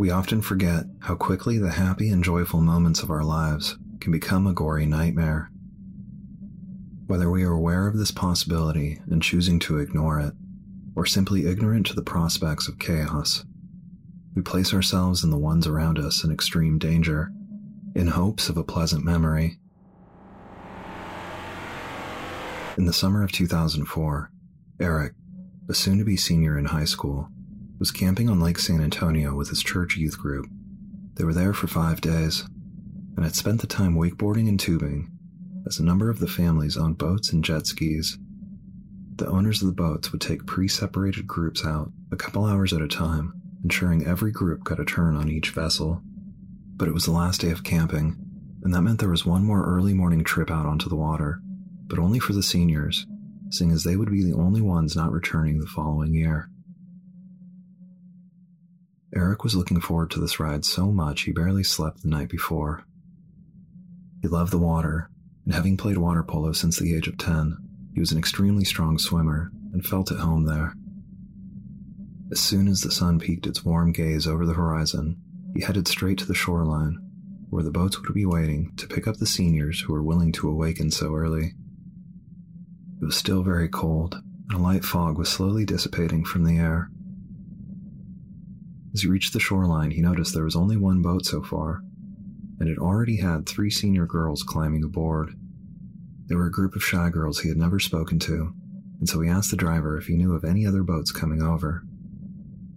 We often forget how quickly the happy and joyful moments of our lives can become a gory nightmare. Whether we are aware of this possibility and choosing to ignore it, or simply ignorant to the prospects of chaos, we place ourselves and the ones around us in extreme danger in hopes of a pleasant memory. In the summer of 2004, Eric, a soon to be senior in high school, was camping on Lake San Antonio with his church youth group. They were there for five days and had spent the time wakeboarding and tubing, as a number of the families owned boats and jet skis. The owners of the boats would take pre separated groups out a couple hours at a time, ensuring every group got a turn on each vessel. But it was the last day of camping, and that meant there was one more early morning trip out onto the water, but only for the seniors, seeing as they would be the only ones not returning the following year. Eric was looking forward to this ride so much he barely slept the night before. He loved the water, and having played water polo since the age of 10, he was an extremely strong swimmer and felt at home there. As soon as the sun peeked its warm gaze over the horizon, he headed straight to the shoreline, where the boats would be waiting to pick up the seniors who were willing to awaken so early. It was still very cold, and a light fog was slowly dissipating from the air. As he reached the shoreline, he noticed there was only one boat so far, and it already had three senior girls climbing aboard. They were a group of shy girls he had never spoken to, and so he asked the driver if he knew of any other boats coming over.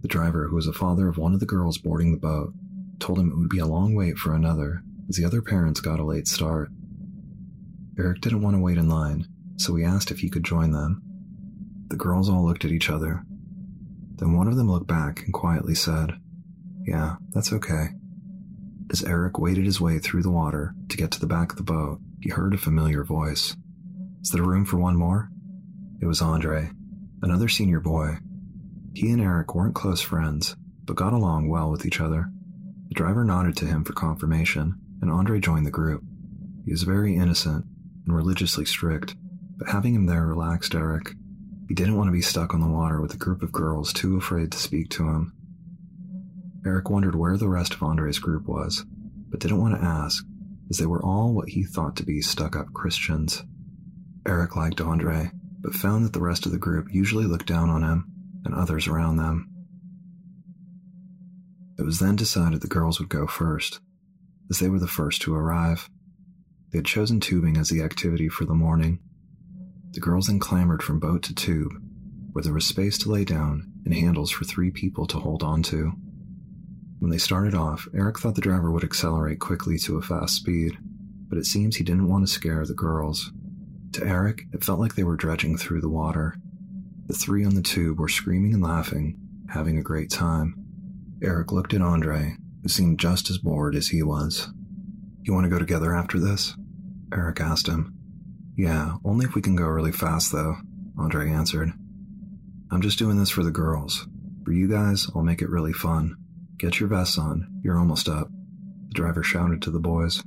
The driver, who was the father of one of the girls boarding the boat, told him it would be a long wait for another, as the other parents got a late start. Eric didn't want to wait in line, so he asked if he could join them. The girls all looked at each other. Then one of them looked back and quietly said, Yeah, that's okay. As Eric waded his way through the water to get to the back of the boat, he heard a familiar voice. Is there room for one more? It was Andre, another senior boy. He and Eric weren't close friends, but got along well with each other. The driver nodded to him for confirmation, and Andre joined the group. He was very innocent and religiously strict, but having him there relaxed Eric. He didn't want to be stuck on the water with a group of girls too afraid to speak to him. Eric wondered where the rest of Andre's group was, but didn't want to ask, as they were all what he thought to be stuck up Christians. Eric liked Andre, but found that the rest of the group usually looked down on him and others around them. It was then decided the girls would go first, as they were the first to arrive. They had chosen tubing as the activity for the morning. The girls then clambered from boat to tube, where there was space to lay down and handles for three people to hold on to. When they started off, Eric thought the driver would accelerate quickly to a fast speed, but it seems he didn't want to scare the girls. To Eric, it felt like they were dredging through the water. The three on the tube were screaming and laughing, having a great time. Eric looked at Andre, who seemed just as bored as he was. You want to go together after this? Eric asked him. Yeah, only if we can go really fast, though, Andre answered. I'm just doing this for the girls. For you guys, I'll make it really fun. Get your vests on, you're almost up. The driver shouted to the boys.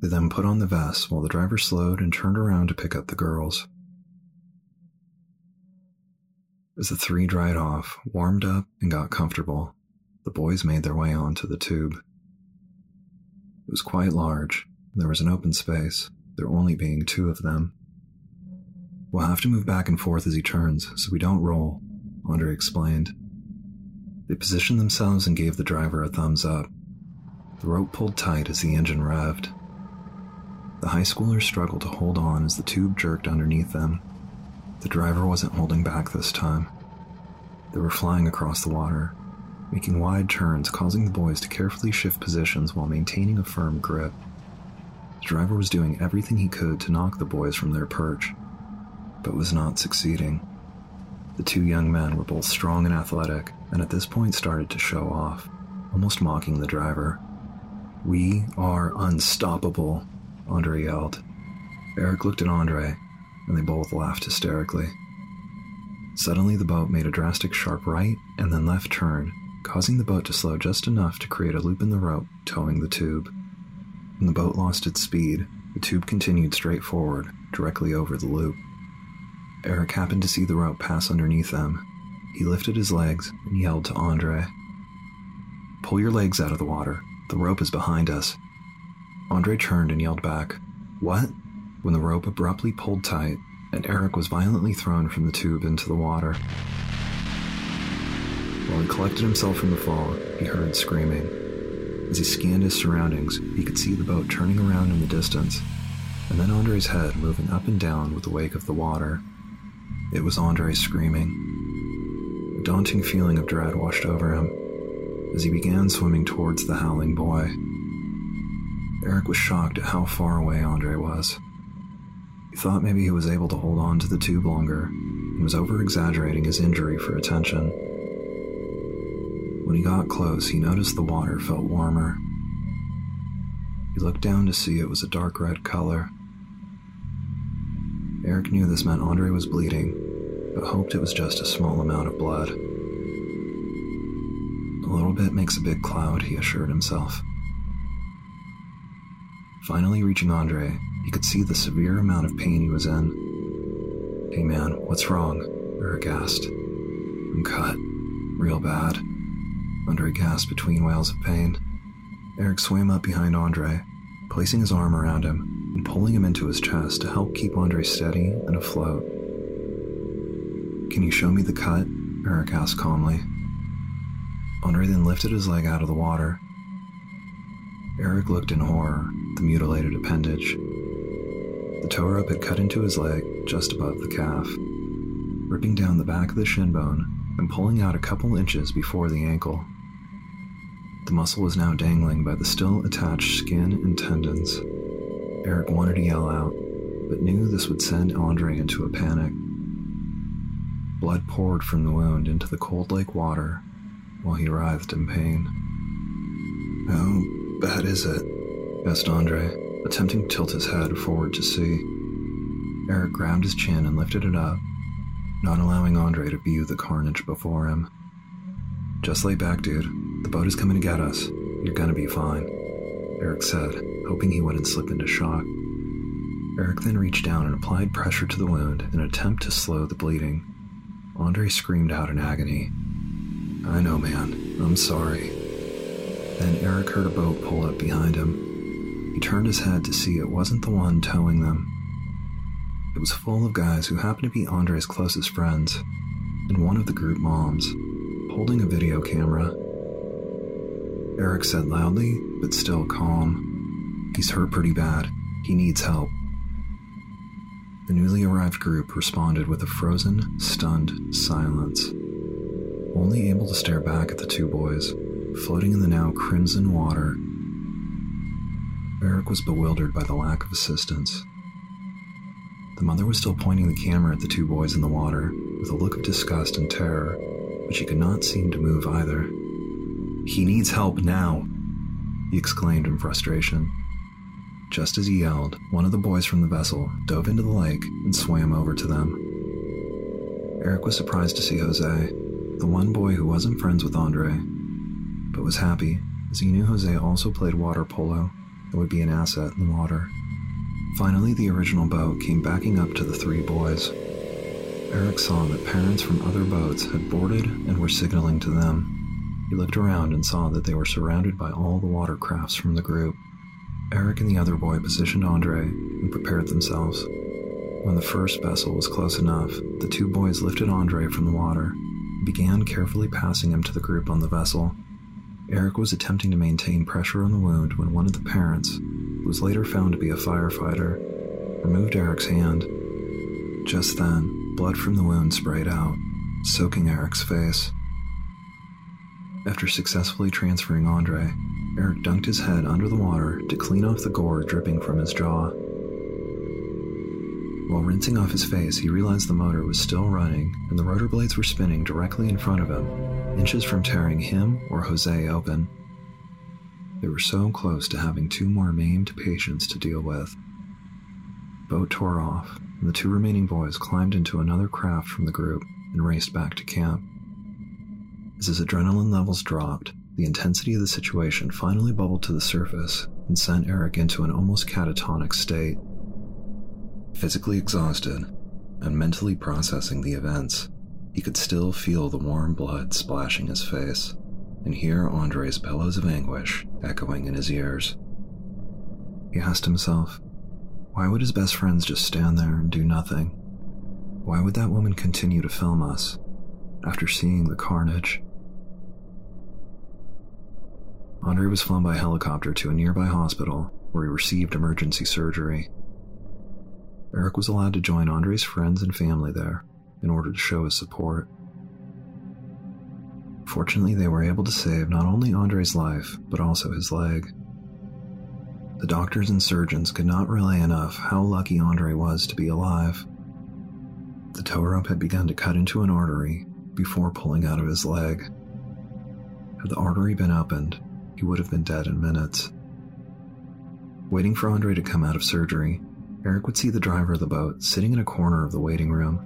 They then put on the vests while the driver slowed and turned around to pick up the girls. As the three dried off, warmed up, and got comfortable, the boys made their way onto the tube. It was quite large, and there was an open space, there only being two of them. We'll have to move back and forth as he turns, so we don't roll, Andre explained. They positioned themselves and gave the driver a thumbs up. The rope pulled tight as the engine revved. The high schoolers struggled to hold on as the tube jerked underneath them. The driver wasn't holding back this time. They were flying across the water, making wide turns, causing the boys to carefully shift positions while maintaining a firm grip. The driver was doing everything he could to knock the boys from their perch, but was not succeeding. The two young men were both strong and athletic, and at this point started to show off, almost mocking the driver. We are unstoppable, Andre yelled. Eric looked at Andre, and they both laughed hysterically. Suddenly, the boat made a drastic sharp right and then left turn, causing the boat to slow just enough to create a loop in the rope towing the tube. When the boat lost its speed, the tube continued straight forward, directly over the loop. Eric happened to see the rope pass underneath them. He lifted his legs and yelled to Andre. pull your legs out of the water. The rope is behind us. Andre turned and yelled back, What? When the rope abruptly pulled tight, and Eric was violently thrown from the tube into the water. While he collected himself from the fall, he heard screaming. As he scanned his surroundings, he could see the boat turning around in the distance, and then Andre's head moving up and down with the wake of the water. It was Andre screaming. A daunting feeling of dread washed over him as he began swimming towards the howling boy. Eric was shocked at how far away Andre was. He thought maybe he was able to hold on to the tube longer and was over exaggerating his injury for attention. When he got close, he noticed the water felt warmer. He looked down to see it was a dark red color. Eric knew this meant Andre was bleeding, but hoped it was just a small amount of blood. A little bit makes a big cloud, he assured himself. Finally reaching Andre, he could see the severe amount of pain he was in. Hey man, what's wrong? Eric asked. I'm cut. Real bad. Andre gasp between wails of pain. Eric swam up behind Andre, placing his arm around him and pulling him into his chest to help keep Andre steady and afloat. Can you show me the cut? Eric asked calmly. Andre then lifted his leg out of the water. Eric looked in horror at the mutilated appendage. The tow rope had cut into his leg just above the calf, ripping down the back of the shin bone and pulling out a couple inches before the ankle. The muscle was now dangling by the still attached skin and tendons. Eric wanted to yell out, but knew this would send Andre into a panic. Blood poured from the wound into the cold lake water while he writhed in pain. How bad is it? asked Andre, attempting to tilt his head forward to see. Eric grabbed his chin and lifted it up, not allowing Andre to view the carnage before him. Just lay back, dude. The boat is coming to get us. You're gonna be fine, Eric said, hoping he wouldn't slip into shock. Eric then reached down and applied pressure to the wound in an attempt to slow the bleeding. Andre screamed out in agony. I know, man. I'm sorry. Then Eric heard a boat pull up behind him. He turned his head to see it wasn't the one towing them. It was full of guys who happened to be Andre's closest friends, and one of the group moms, holding a video camera. Eric said loudly, but still calm. He's hurt pretty bad. He needs help. The newly arrived group responded with a frozen, stunned silence, only able to stare back at the two boys, floating in the now crimson water. Eric was bewildered by the lack of assistance. The mother was still pointing the camera at the two boys in the water with a look of disgust and terror, but she could not seem to move either. He needs help now, he exclaimed in frustration. Just as he yelled, one of the boys from the vessel dove into the lake and swam over to them. Eric was surprised to see Jose, the one boy who wasn't friends with Andre, but was happy as he knew Jose also played water polo and would be an asset in the water. Finally, the original boat came backing up to the three boys. Eric saw that parents from other boats had boarded and were signaling to them. He looked around and saw that they were surrounded by all the watercrafts from the group. Eric and the other boy positioned Andre and prepared themselves. When the first vessel was close enough, the two boys lifted Andre from the water and began carefully passing him to the group on the vessel. Eric was attempting to maintain pressure on the wound when one of the parents, who was later found to be a firefighter, removed Eric's hand. Just then, blood from the wound sprayed out, soaking Eric's face. After successfully transferring Andre, Eric dunked his head under the water to clean off the gore dripping from his jaw. While rinsing off his face, he realized the motor was still running and the rotor blades were spinning directly in front of him, inches from tearing him or Jose open. They were so close to having two more maimed patients to deal with. Boat tore off, and the two remaining boys climbed into another craft from the group and raced back to camp. As his adrenaline levels dropped, the intensity of the situation finally bubbled to the surface and sent Eric into an almost catatonic state. Physically exhausted and mentally processing the events, he could still feel the warm blood splashing his face. and hear Andre's bellows of anguish echoing in his ears. He asked himself, why would his best friends just stand there and do nothing? Why would that woman continue to film us after seeing the carnage? Andre was flown by helicopter to a nearby hospital where he received emergency surgery. Eric was allowed to join Andre's friends and family there in order to show his support. Fortunately, they were able to save not only Andre's life, but also his leg. The doctors and surgeons could not relay enough how lucky Andre was to be alive. The tow rope had begun to cut into an artery before pulling out of his leg. Had the artery been opened, he would have been dead in minutes. Waiting for Andre to come out of surgery, Eric would see the driver of the boat sitting in a corner of the waiting room.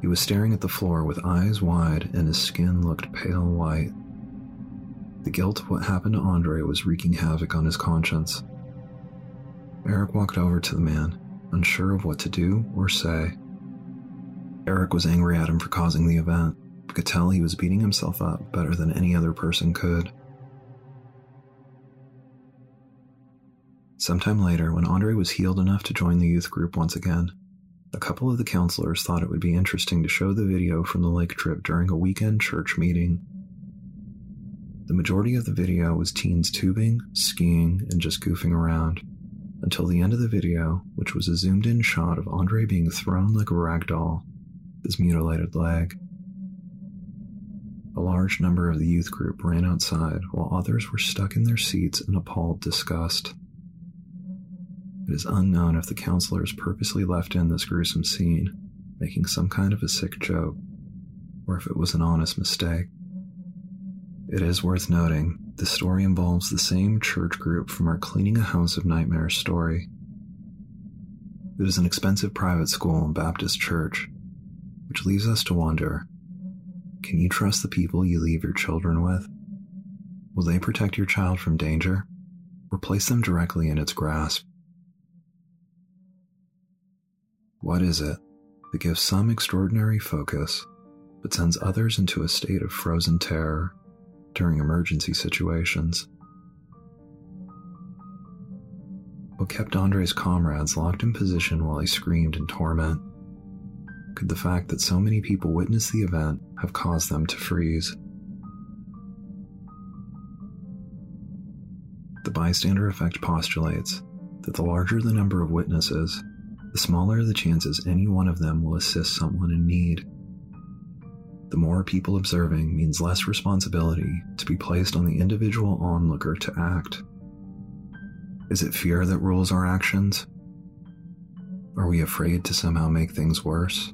He was staring at the floor with eyes wide and his skin looked pale white. The guilt of what happened to Andre was wreaking havoc on his conscience. Eric walked over to the man, unsure of what to do or say. Eric was angry at him for causing the event, but could tell he was beating himself up better than any other person could. Sometime later, when Andre was healed enough to join the youth group once again, a couple of the counselors thought it would be interesting to show the video from the lake trip during a weekend church meeting. The majority of the video was teens tubing, skiing, and just goofing around, until the end of the video, which was a zoomed in shot of Andre being thrown like a rag doll, his mutilated leg. A large number of the youth group ran outside while others were stuck in their seats in appalled disgust. It is unknown if the counselors purposely left in this gruesome scene, making some kind of a sick joke, or if it was an honest mistake. It is worth noting the story involves the same church group from our Cleaning a House of Nightmares story. It is an expensive private school and Baptist church, which leaves us to wonder can you trust the people you leave your children with? Will they protect your child from danger or place them directly in its grasp? What is it that gives some extraordinary focus but sends others into a state of frozen terror during emergency situations? What kept Andre's comrades locked in position while he screamed in torment? Could the fact that so many people witnessed the event have caused them to freeze? The bystander effect postulates that the larger the number of witnesses, the smaller the chances any one of them will assist someone in need. The more people observing means less responsibility to be placed on the individual onlooker to act. Is it fear that rules our actions? Are we afraid to somehow make things worse?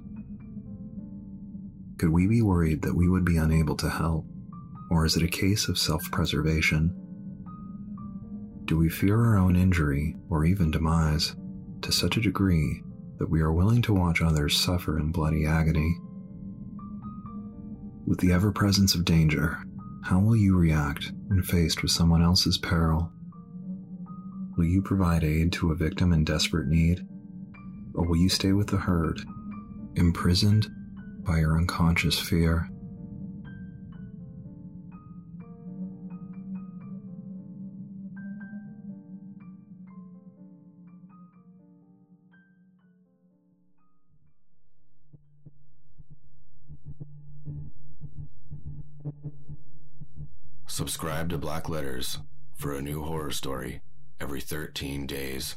Could we be worried that we would be unable to help? Or is it a case of self preservation? Do we fear our own injury or even demise? To such a degree that we are willing to watch others suffer in bloody agony. With the ever presence of danger, how will you react when faced with someone else's peril? Will you provide aid to a victim in desperate need? Or will you stay with the herd, imprisoned by your unconscious fear? Subscribe to Black Letters for a new horror story every 13 days.